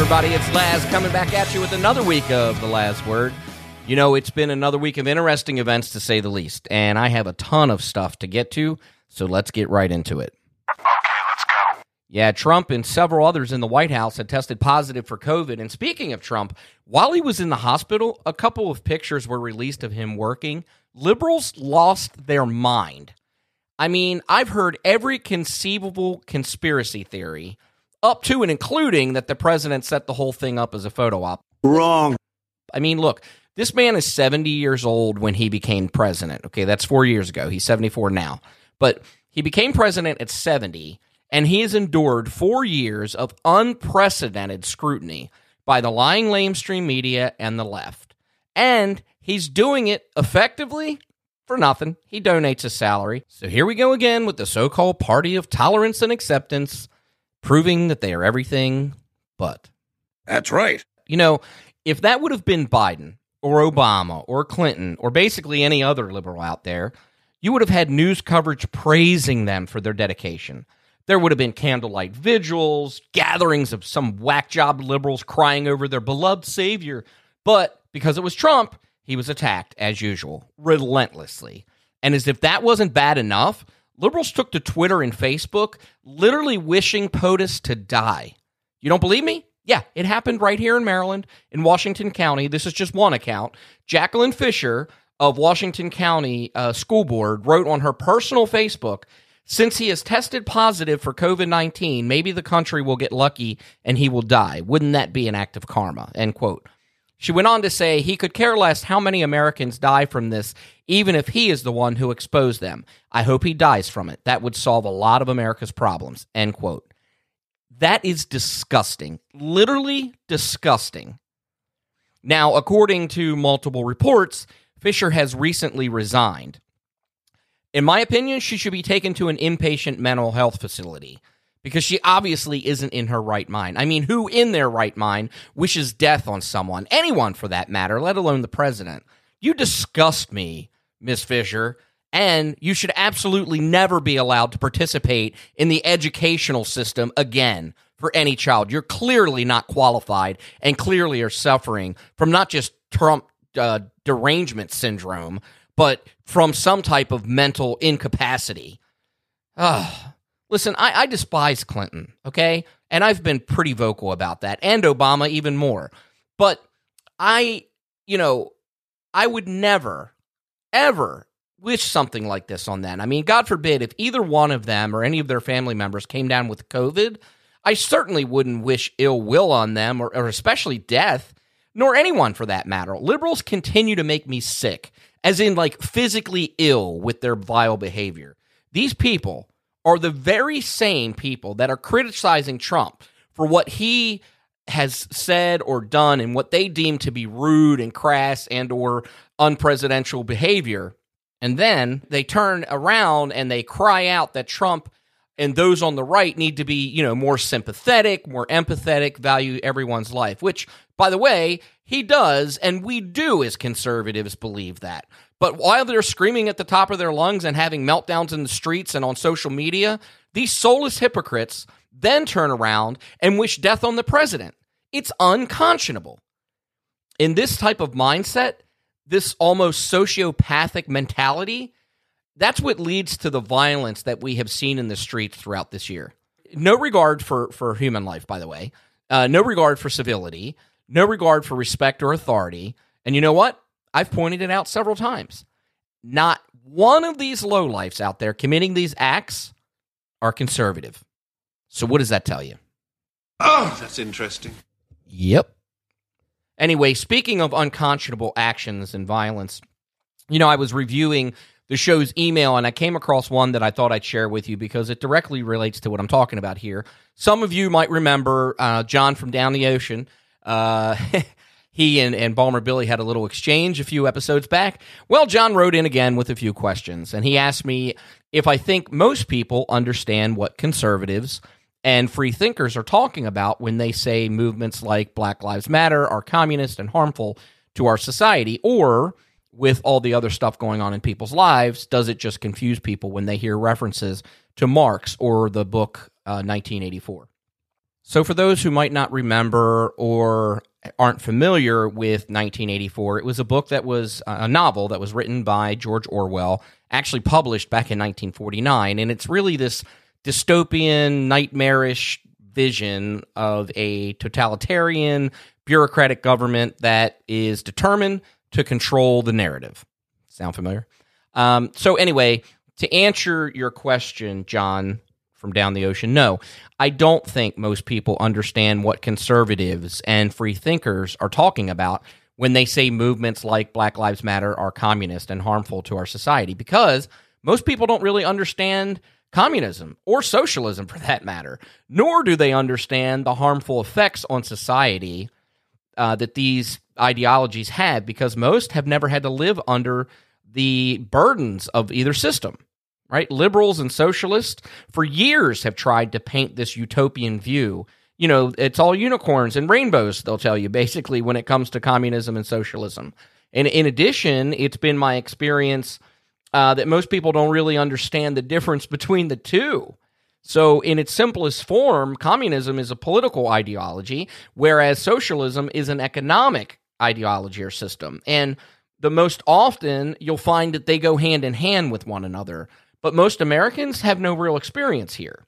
everybody. It's Laz coming back at you with another week of The Laz Word. You know, it's been another week of interesting events to say the least, and I have a ton of stuff to get to, so let's get right into it. Okay, let's go. Yeah, Trump and several others in the White House had tested positive for COVID. And speaking of Trump, while he was in the hospital, a couple of pictures were released of him working. Liberals lost their mind. I mean, I've heard every conceivable conspiracy theory, up to and including that the president set the whole thing up as a photo op. Wrong. I mean, look, this man is 70 years old when he became president. Okay, that's four years ago. He's 74 now. But he became president at 70, and he has endured four years of unprecedented scrutiny by the lying lamestream media and the left. And he's doing it effectively for nothing. He donates his salary. So here we go again with the so called party of tolerance and acceptance, proving that they are everything but. That's right. You know, if that would have been Biden or Obama or Clinton or basically any other liberal out there, you would have had news coverage praising them for their dedication. There would have been candlelight vigils, gatherings of some whack job liberals crying over their beloved savior. But because it was Trump, he was attacked as usual, relentlessly. And as if that wasn't bad enough, liberals took to Twitter and Facebook, literally wishing POTUS to die. You don't believe me? Yeah, it happened right here in Maryland, in Washington County. This is just one account. Jacqueline Fisher of Washington County uh, School Board wrote on her personal Facebook since he has tested positive for COVID 19, maybe the country will get lucky and he will die. Wouldn't that be an act of karma? End quote. She went on to say he could care less how many Americans die from this, even if he is the one who exposed them. I hope he dies from it. That would solve a lot of America's problems. End quote. That is disgusting. Literally disgusting. Now, according to multiple reports, Fisher has recently resigned. In my opinion, she should be taken to an inpatient mental health facility because she obviously isn't in her right mind. I mean, who in their right mind wishes death on someone, anyone for that matter, let alone the president? You disgust me, Miss Fisher, and you should absolutely never be allowed to participate in the educational system again for any child. You're clearly not qualified and clearly are suffering from not just Trump uh, derangement syndrome, but from some type of mental incapacity. Ugh. Listen, I, I despise Clinton, okay? And I've been pretty vocal about that, and Obama even more. But I, you know, I would never, ever wish something like this on them. I mean, God forbid if either one of them or any of their family members came down with COVID, I certainly wouldn't wish ill will on them or, or especially death, nor anyone for that matter. Liberals continue to make me sick, as in like physically ill with their vile behavior. These people are the very same people that are criticizing Trump for what he has said or done and what they deem to be rude and crass and or unpresidential behavior and then they turn around and they cry out that Trump and those on the right need to be, you know, more sympathetic, more empathetic, value everyone's life, which, by the way, he does. And we do, as conservatives, believe that. But while they're screaming at the top of their lungs and having meltdowns in the streets and on social media, these soulless hypocrites then turn around and wish death on the president. It's unconscionable. In this type of mindset, this almost sociopathic mentality, that's what leads to the violence that we have seen in the streets throughout this year. No regard for, for human life, by the way, uh, no regard for civility, no regard for respect or authority. And you know what? I've pointed it out several times. Not one of these lowlifes out there committing these acts are conservative. So, what does that tell you? Oh, that's interesting. Yep. Anyway, speaking of unconscionable actions and violence, you know, I was reviewing the show's email and I came across one that I thought I'd share with you because it directly relates to what I'm talking about here. Some of you might remember uh, Jon from Down the Ocean. Uh, he and, and Bawlmer Billy had a little exchange a few episodes back. Well, Jon wrote in again with a few questions, and he asked me if I think most people understand what conservatives and free thinkers are talking about when they say movements like Black Lives Matter are communist and harmful to our society, or with all the other stuff going on in people's lives, does it just confuse people when they hear references to Marx or the book uh, 1984? So, for those who might not remember or aren't familiar with 1984, it was a book that was uh, a novel that was written by George Orwell, actually published back in 1949. And it's really this dystopian, nightmarish vision of a totalitarian, bureaucratic government that is determined to control the narrative. Sound familiar? Um, so, anyway, to answer your question, Jon, from down the ocean? No, I don't think most people understand what conservatives and free thinkers are talking about when they say movements like Black Lives Matter are communist and harmful to our society because most people don't really understand communism or socialism for that matter, nor do they understand the harmful effects on society uh, that these ideologies have because most have never had to live under the burdens of either system right? Liberals and socialists for years have tried to paint this utopian view. You know, it's all unicorns and rainbows, they'll tell you, basically, when it comes to communism and socialism. And in addition, it's been my experience uh, that most people don't really understand the difference between the two. So, in its simplest form, communism is a political ideology, whereas socialism is an economic ideology or system. And the most often, you'll find that they go hand in hand with one another. But most Americans have no real experience here.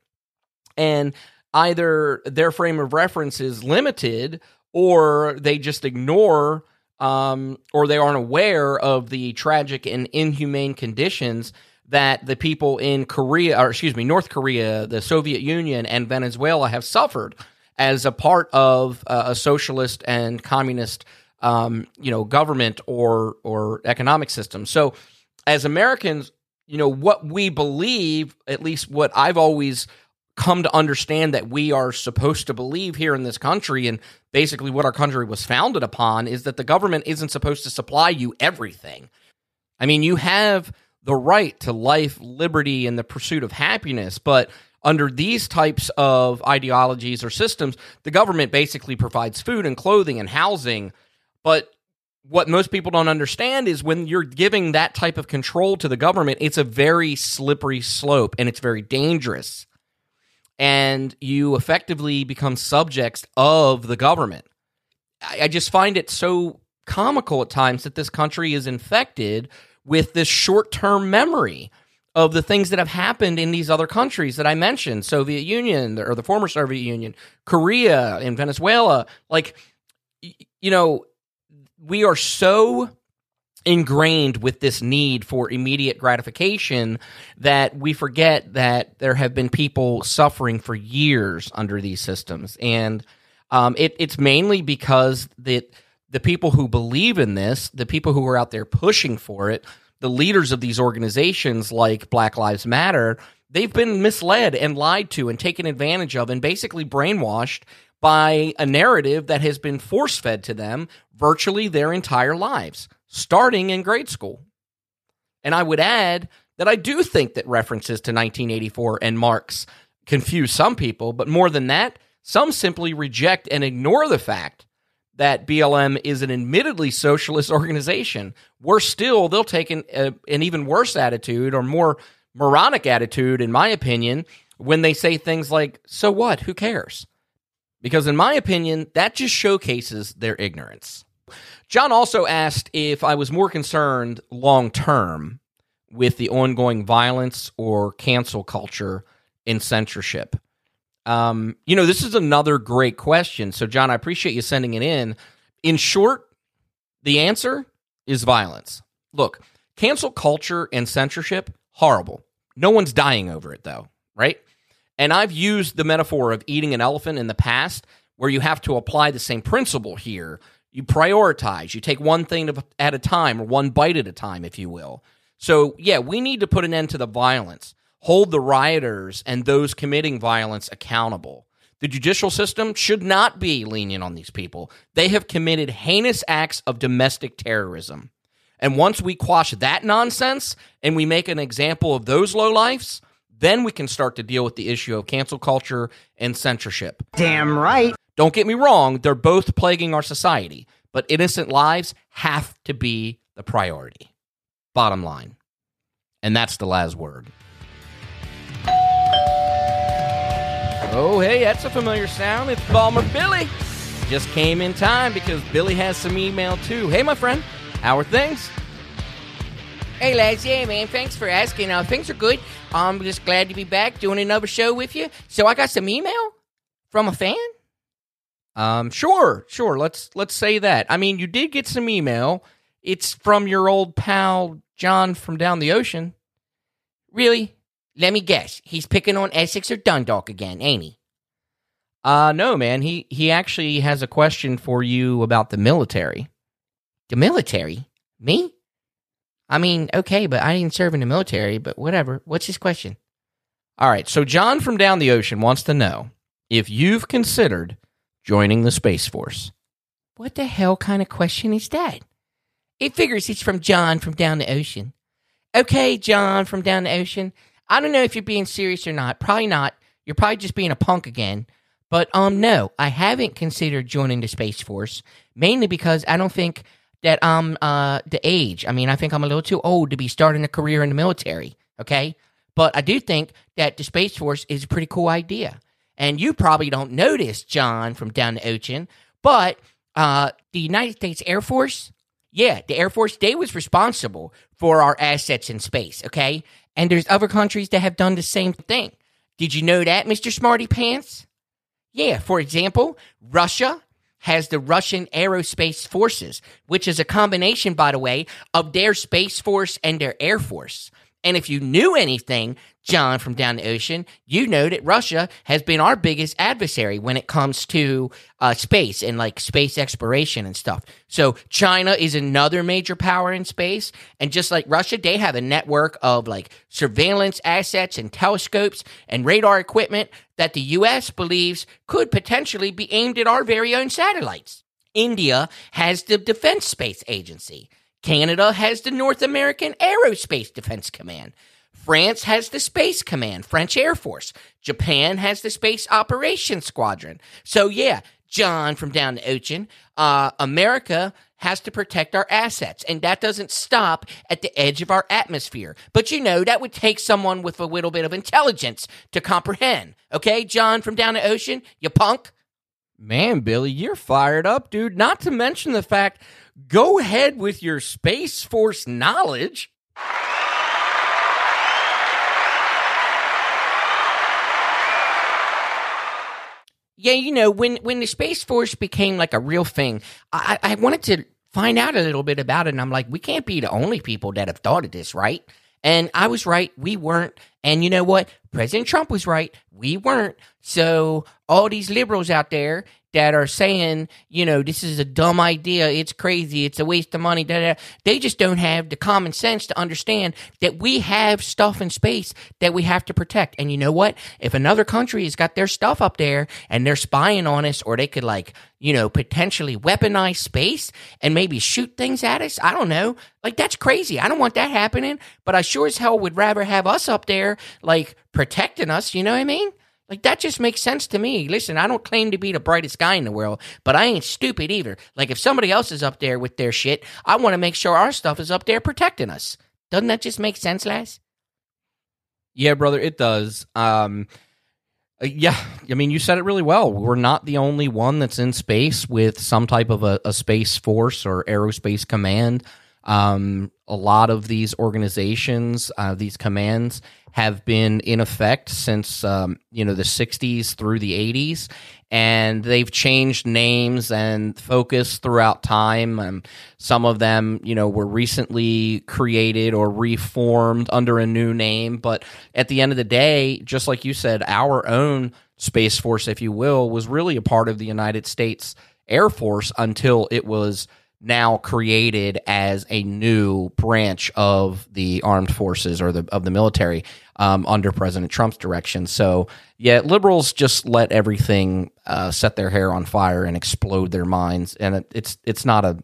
And either their frame of reference is limited or they just ignore um, or they aren't aware of the tragic and inhumane conditions that the people in Korea, or excuse me, North Korea, the Soviet Union, and Venezuela have suffered as a part of uh, a socialist and communist, um, you know, government or or economic system. So, as Americans, you know, what we believe, at least what I've always come to understand that we are supposed to believe here in this country and basically what our country was founded upon is that the government isn't supposed to supply you everything. I mean, you have the right to life, liberty, and the pursuit of happiness, but under these types of ideologies or systems, the government basically provides food and clothing and housing, but what most people don't understand is when you're giving that type of control to the government, it's a very slippery slope and it's very dangerous. And you effectively become subjects of the government. I, just find it so comical at times that this country is infected with this short term memory of the things that have happened in these other countries that I mentioned Soviet Union or the former Soviet Union, Korea, and Venezuela. Like, you know, we are so ingrained with this need for immediate gratification that we forget that there have been people suffering for years under these systems. And um, it, it's mainly because that the people who believe in this the people who are out there pushing for it the leaders of these organizations like black lives matter they've been misled and lied to and taken advantage of and basically brainwashed by a narrative that has been force fed to them virtually their entire lives, starting in grade school. And I would add that I do think that references to 1984 and Marx confuse some people, but more than that, some simply reject and ignore the fact that BLM is an admittedly socialist organization. Worse still, they'll take an, an even worse attitude or more moronic attitude, in my opinion, when they say things like, So what? Who cares? Because, in my opinion, that just showcases their ignorance. Jon also asked if I was more concerned long term with the ongoing violence or cancel culture in censorship. Um, you know, this is another great question. So, Jon, I appreciate you sending it in. In short, the answer is violence. Look, cancel culture and censorship, horrible. No one's dying over it, though, right? And I've used the metaphor of eating an elephant in the past where you have to apply the same principle here you prioritize. You take one thing at a time or one bite at a time, if you will. So, yeah, we need to put an end to the violence, hold the rioters and those committing violence accountable. The judicial system should not be lenient on these people. They have committed heinous acts of domestic terrorism. And once we quash that nonsense and we make an example of those lowlifes, then we can start to deal with the issue of cancel culture and censorship. Damn right. Don't get me wrong, they're both plaguing our society, but innocent lives have to be the priority. Bottom line. And that's the last word. Oh, hey, that's a familiar sound. It's Bawlmer Billy. Just came in time because Billy has some email too. Hey, my friend, how are things? Hey, Laz. Yeah, man. Thanks for asking. Uh, things are good. I'm just glad to be back doing another show with you. So I got some email from a fan. Um, sure, sure. Let's let's say that. I mean, you did get some email. It's from your old pal Jon from down the ocean. Really? Let me guess. He's picking on Essex or Dundalk again, ain't he? Uh no, man. He he actually has a question for you about the military. The military? Me? I mean, okay, but I didn't serve in the military, but whatever. What's his question? All right, so Jon from down the ocean wants to know if you've considered joining the Space Force. What the hell kind of question is that? It figures it's from Jon from down the ocean. Okay, Jon from down the ocean. I don't know if you're being serious or not. Probably not. You're probably just being a punk again. But um no, I haven't considered joining the Space Force, mainly because I don't think that I'm uh the age. I mean, I think I'm a little too old to be starting a career in the military, okay? But I do think that the Space Force is a pretty cool idea. And you probably don't this, Jon, from down the ocean, but uh the United States Air Force, yeah, the Air Force, they was responsible for our assets in space, okay? And there's other countries that have done the same thing. Did you know that, Mr. Smarty Pants? Yeah, for example, Russia has the Russian Aerospace Forces, which is a combination, by the way, of their Space Force and their Air Force. And if you knew anything, Jon from down the ocean, you know that Russia has been our biggest adversary when it comes to uh, space and like space exploration and stuff. So China is another major power in space. And just like Russia, they have a network of like surveillance assets and telescopes and radar equipment that the U.S. believes could potentially be aimed at our very own satellites. India has the Defense Space Agency. Canada has the North American Aerospace Defense Command. France has the Space Command, French Air Force. Japan has the Space Operations Squadron. So, yeah, Jon from down the ocean, uh, America has to protect our assets, and that doesn't stop at the edge of our atmosphere. But you know, that would take someone with a little bit of intelligence to comprehend. Okay, Jon from down the ocean, you punk? Man, Billy, you're fired up, dude. Not to mention the fact, go ahead with your Space Force knowledge. Yeah, you know, when when the Space Force became like a real thing, I, I wanted to find out a little bit about it. And I'm like, we can't be the only people that have thought of this, right? And I was right. We weren't. And you know what? President Trump was right. We weren't. So all these liberals out there that are saying, you know, this is a dumb idea, it's crazy, it's a waste of money, da, da, they just don't have the common sense to understand that we have stuff in space that we have to protect. And you know what? If another country has got their stuff up there and they're spying on us, or they could like, you know, potentially weaponize space and maybe shoot things at us, I don't know. Like that's crazy. I don't want that happening, but I sure as hell would rather have us up there, like protecting us. You know what I mean? Like that just makes sense to me. Listen, I don't claim to be the brightest guy in the world, but I ain't stupid either. Like if somebody else is up there with their shit, I want to make sure our stuff is up there protecting us. Doesn't that just make sense, Laz? Yeah, brother, it does. Um, uh, yeah, I mean, you said it really well. We're not the only one that's in space with some type of a, a space force or aerospace command. Um, a lot of these organizations, uh, these commands, have been in effect since um, you know the 60s through the 80s and they've changed names and focus throughout time um, some of them you know were recently created or reformed under a new name but at the end of the day just like you said our own space force if you will was really a part of the united states air force until it was now created as a new branch of the armed forces or the of the military um, under President Trump's direction. So yeah, liberals just let everything uh, set their hair on fire and explode their minds, and it, it's it's not a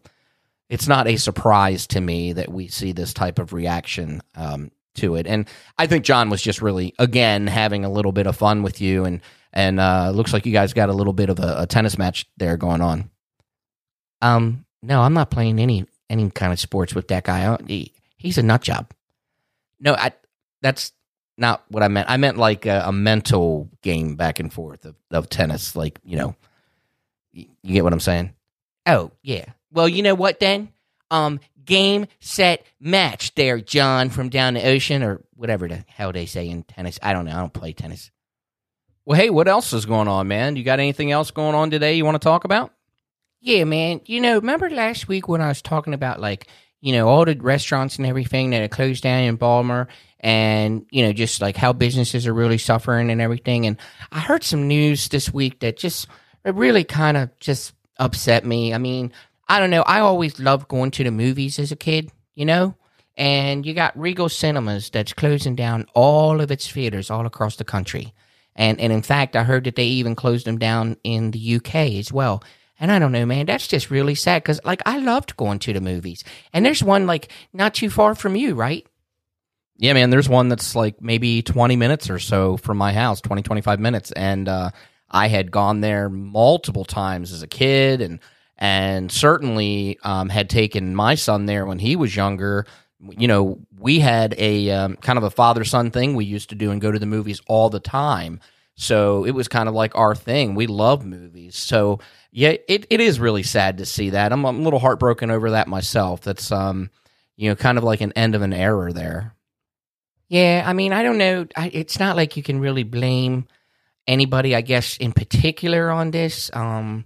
it's not a surprise to me that we see this type of reaction um, to it. And I think Jon was just really again having a little bit of fun with you, and and uh, looks like you guys got a little bit of a, a tennis match there going on. Um, no, I'm not playing any any kind of sports with that guy. He, he's a nut job. No, I that's not what I meant. I meant like a, a mental game back and forth of, of tennis. Like you know, you, you get what I'm saying? Oh, yeah. Well, you know what then? Um, game, set, match there, Jon from down the ocean, or whatever the hell they say in tennis. I don't know. I don't play tennis. Well, hey, what else is going on, man? You got anything else going on today you want to talk about? Yeah, man. You know, remember last week when I was talking about like, you know, all the restaurants and everything that are closed down in Baltimore and, you know, just like how businesses are really suffering and everything. And I heard some news this week that just it really kind of just upset me. I mean, I don't know. I always loved going to the movies as a kid, you know? And you got Regal Cinemas that's closing down all of its theaters all across the country. And and in fact, I heard that they even closed them down in the UK as well. And I don't know, man, that's just really sad because, like, I loved going to the movies. And there's one, like, not too far from you, right? Yeah, man, there's one that's like maybe 20 minutes or so from my house, 20, 25 minutes. And uh, I had gone there multiple times as a kid and and certainly um, had taken my son there when he was younger. You know, we had a um, kind of a father son thing we used to do and go to the movies all the time. So it was kind of like our thing. We love movies. So yeah, it, it is really sad to see that. I'm, I'm a little heartbroken over that myself. That's um, you know, kind of like an end of an era there. Yeah, I mean, I don't know. I, it's not like you can really blame anybody, I guess, in particular on this. Um,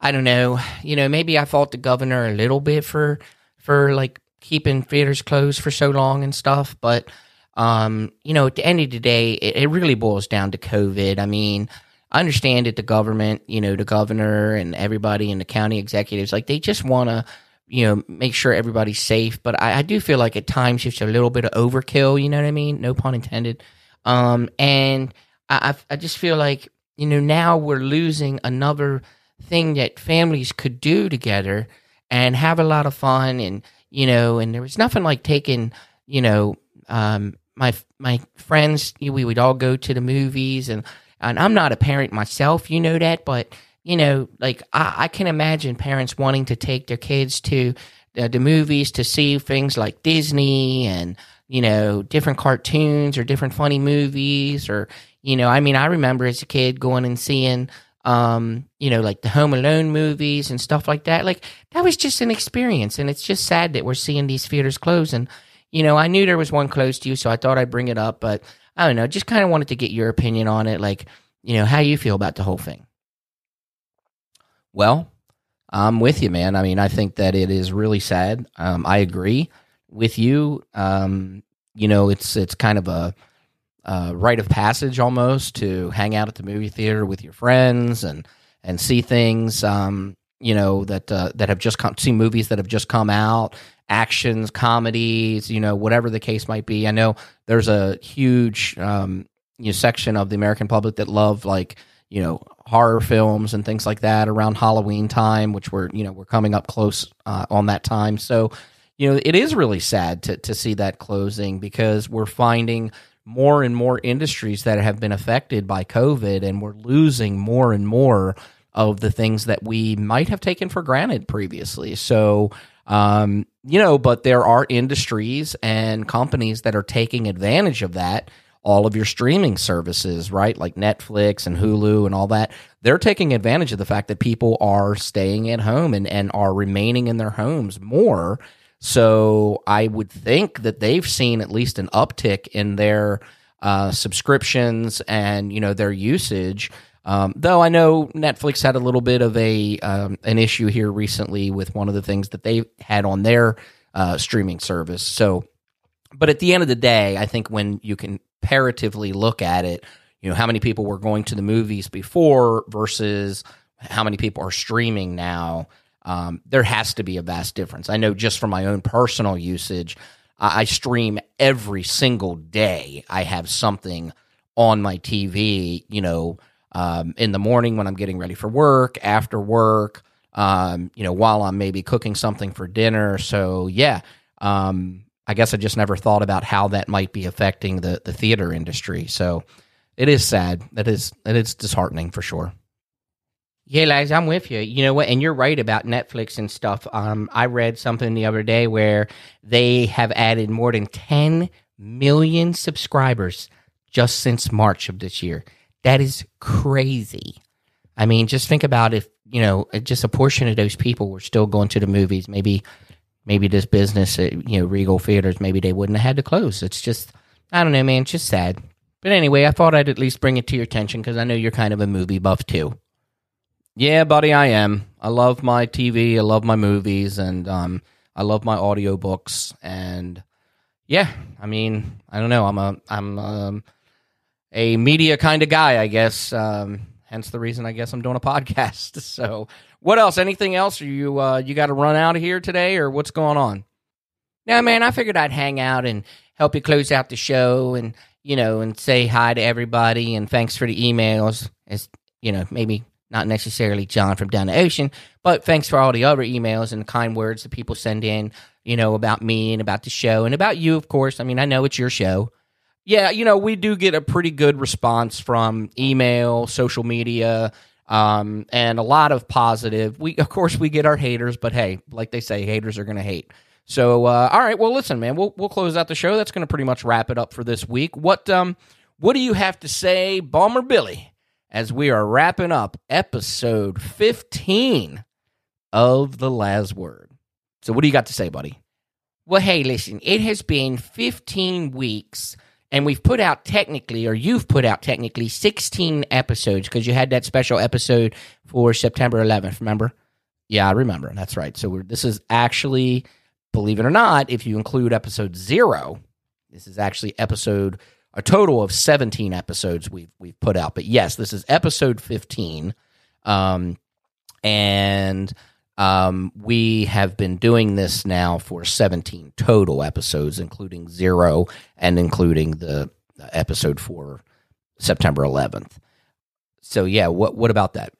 I don't know. You know, maybe I fault the governor a little bit for for like keeping theaters closed for so long and stuff, but um, you know, at the end of the day, it, it really boils down to COVID. I mean, I understand that the government, you know, the governor and everybody and the county executives, like they just want to, you know, make sure everybody's safe. But I, I, do feel like at times it's a little bit of overkill. You know what I mean? No pun intended. Um, and I, I just feel like you know now we're losing another thing that families could do together and have a lot of fun and you know and there was nothing like taking you know um, my my friends we would all go to the movies and and I'm not a parent myself you know that but you know like I, I can imagine parents wanting to take their kids to uh, the movies to see things like Disney and you know different cartoons or different funny movies or you know I mean I remember as a kid going and seeing um, you know, like the Home Alone movies and stuff like that. Like that was just an experience, and it's just sad that we're seeing these theaters close. And you know, I knew there was one close to you, so I thought I'd bring it up. But I don't know, just kind of wanted to get your opinion on it. Like, you know, how you feel about the whole thing. Well, I'm with you, man. I mean, I think that it is really sad. Um, I agree with you. Um, you know, it's it's kind of a uh, rite of passage almost to hang out at the movie theater with your friends and and see things um, you know that uh, that have just come see movies that have just come out actions comedies you know whatever the case might be. I know there's a huge um, you know, section of the american public that love like you know horror films and things like that around halloween time which we're you know we're coming up close uh, on that time. So you know it is really sad to, to see that closing because we're finding more and more industries that have been affected by COVID, and we're losing more and more of the things that we might have taken for granted previously. So, um, you know, but there are industries and companies that are taking advantage of that. All of your streaming services, right? Like Netflix and Hulu and all that, they're taking advantage of the fact that people are staying at home and, and are remaining in their homes more so I would think that they've seen at least an uptick in their uh, subscriptions and you know their usage. Um, though I know Netflix had a little bit of a um, an issue here recently with one of the things that they had on their uh, streaming service. So, but at the end of the day, I think when you comparatively look at it, you know how many people were going to the movies before versus how many people are streaming now um, there has to be a vast difference. I know just from my own personal usage, I, I stream every single day. I have something on my TV, you know, um, in the morning when I'm getting ready for work, after work, um, you know, while I'm maybe cooking something for dinner. So, yeah, um, I guess I just never thought about how that might be affecting the, the theater industry. So, it is sad. It is it is disheartening for sure. Yeah, Laz, I'm with you. You know what? And you're right about Netflix and stuff. Um, I read something the other day where they have added more than 10 million subscribers just since March of this year. That is crazy. I mean, just think about if, you know, just a portion of those people were still going to the movies, maybe maybe this business, uh, you know, Regal Theaters, maybe they wouldn't have had to close. It's just I don't know, man, it's just sad. But anyway, I thought I'd at least bring it to your attention cuz I know you're kind of a movie buff too. Yeah, buddy, I am. I love my TV, I love my movies and um I love my audiobooks and yeah, I mean, I don't know, I'm a I'm um a media kind of guy, I guess. Um, hence the reason I guess I'm doing a podcast. So, what else? Anything else? Are you uh, you got to run out of here today, or what's going on? No, man, I figured I'd hang out and help you close out the show, and you know, and say hi to everybody, and thanks for the emails. As you know, maybe not necessarily Jon from down the ocean, but thanks for all the other emails and the kind words that people send in, you know, about me and about the show and about you, of course. I mean, I know it's your show. Yeah, you know, we do get a pretty good response from email, social media, um, and a lot of positive. We, of course, we get our haters, but hey, like they say, haters are going to hate. So, uh, all right, well, listen, man, we'll we'll close out the show. That's going to pretty much wrap it up for this week. What um, what do you have to say, Bawlmer Billy, as we are wrapping up episode fifteen of the Laz Word? So, what do you got to say, buddy? Well, hey, listen, it has been 15 weeks and we've put out technically, or you've put out technically, 16 episodes because you had that special episode for September 11th. Remember? Yeah, I remember. That's right. So this is actually, believe it or not, if you include episode zero, this is actually episode a total of 17 episodes we've we've put out. But yes, this is episode 15, um, and um, we have been doing this now for 17 total episodes, including zero and including the episode for September 11th. So yeah, what what about that?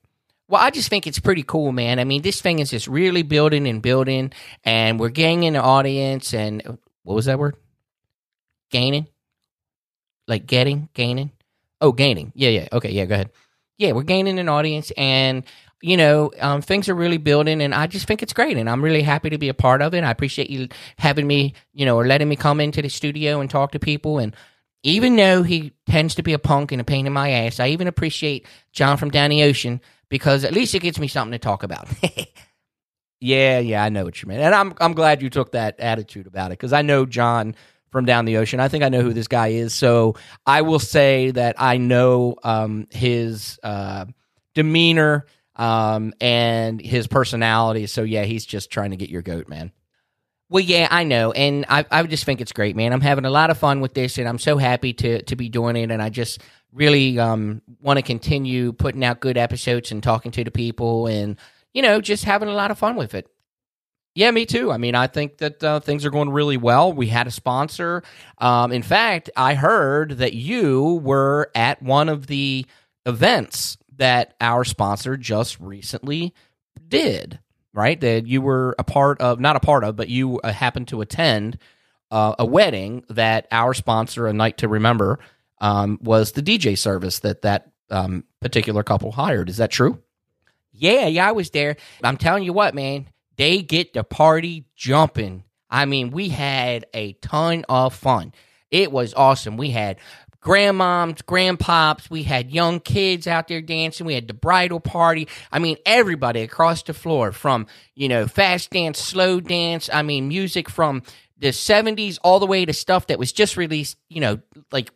Well, I just think it's pretty cool, man. I mean, this thing is just really building and building, and we're gaining an audience. And what was that word? Gaining, like getting, gaining. Oh, gaining. Yeah, yeah. Okay, yeah. Go ahead. Yeah, we're gaining an audience, and you know, um, things are really building, and I just think it's great, and I'm really happy to be a part of it. I appreciate you having me, you know, or letting me come into the studio and talk to people. And even though he tends to be a punk and a pain in my ass, I even appreciate Jon from Down the Ocean because at least it gives me something to talk about. yeah, yeah, I know what you mean, and I'm I'm glad you took that attitude about it because I know Jon from down the ocean. I think I know who this guy is, so I will say that I know um, his uh, demeanor um, and his personality. So yeah, he's just trying to get your goat, man. Well, yeah, I know, and I, I just think it's great, man. I'm having a lot of fun with this, and I'm so happy to to be doing it. And I just really um, want to continue putting out good episodes and talking to the people, and you know, just having a lot of fun with it. Yeah, me too. I mean, I think that uh, things are going really well. We had a sponsor. Um, in fact, I heard that you were at one of the events that our sponsor just recently did, right? That you were a part of, not a part of, but you uh, happened to attend uh, a wedding that our sponsor, A Night to Remember, um, was the DJ service that that um, particular couple hired. Is that true? Yeah, yeah, I was there. I'm telling you what, man, they get the party jumping. I mean, we had a ton of fun. It was awesome. We had grandmoms, grandpops. We had young kids out there dancing. We had the bridal party. I mean, everybody across the floor from, you know, fast dance, slow dance. I mean, music from the 70s all the way to stuff that was just released, you know, like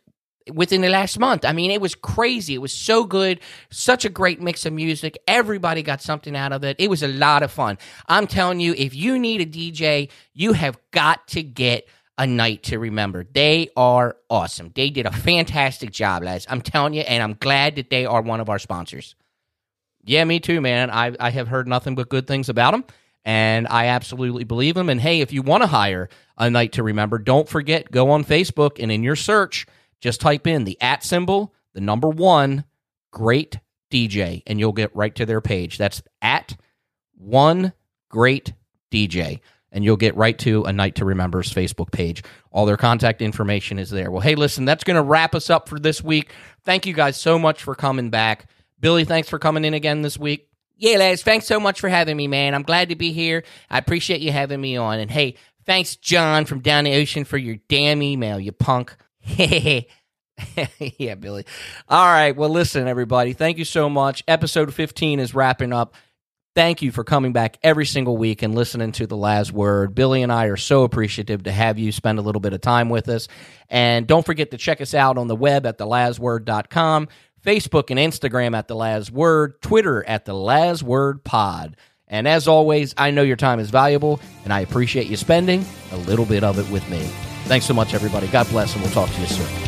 within the last month. I mean, it was crazy. It was so good. Such a great mix of music. Everybody got something out of it. It was a lot of fun. I'm telling you, if you need a DJ, you have got to get a night to remember. They are awesome. They did a fantastic job, Laz. I'm telling you, and I'm glad that they are one of our sponsors. Yeah, me too, man. I, I have heard nothing but good things about them, and I absolutely believe them. And hey, if you want to hire a night to remember, don't forget, go on Facebook and in your search, just type in the at symbol, the number one, great DJ, and you'll get right to their page. That's at one great DJ and you'll get right to a Night to Remember's Facebook page. All their contact information is there. Well, hey, listen, that's going to wrap us up for this week. Thank you guys so much for coming back. Billy, thanks for coming in again this week. Yeah, Laz, thanks so much for having me, man. I'm glad to be here. I appreciate you having me on. And hey, Thanks, Jon from down the ocean, for your damn email, you punk. yeah, Billy. All right. Well, listen, everybody. Thank you so much. Episode 15 is wrapping up. Thank you for coming back every single week and listening to the Laz Word. Billy and I are so appreciative to have you spend a little bit of time with us. And don't forget to check us out on the web at thelastword.com, Facebook and Instagram at the last word, Twitter at the last word pod. And as always, I know your time is valuable and I appreciate you spending a little bit of it with me. Thanks so much, everybody. God bless, and we'll talk to you soon.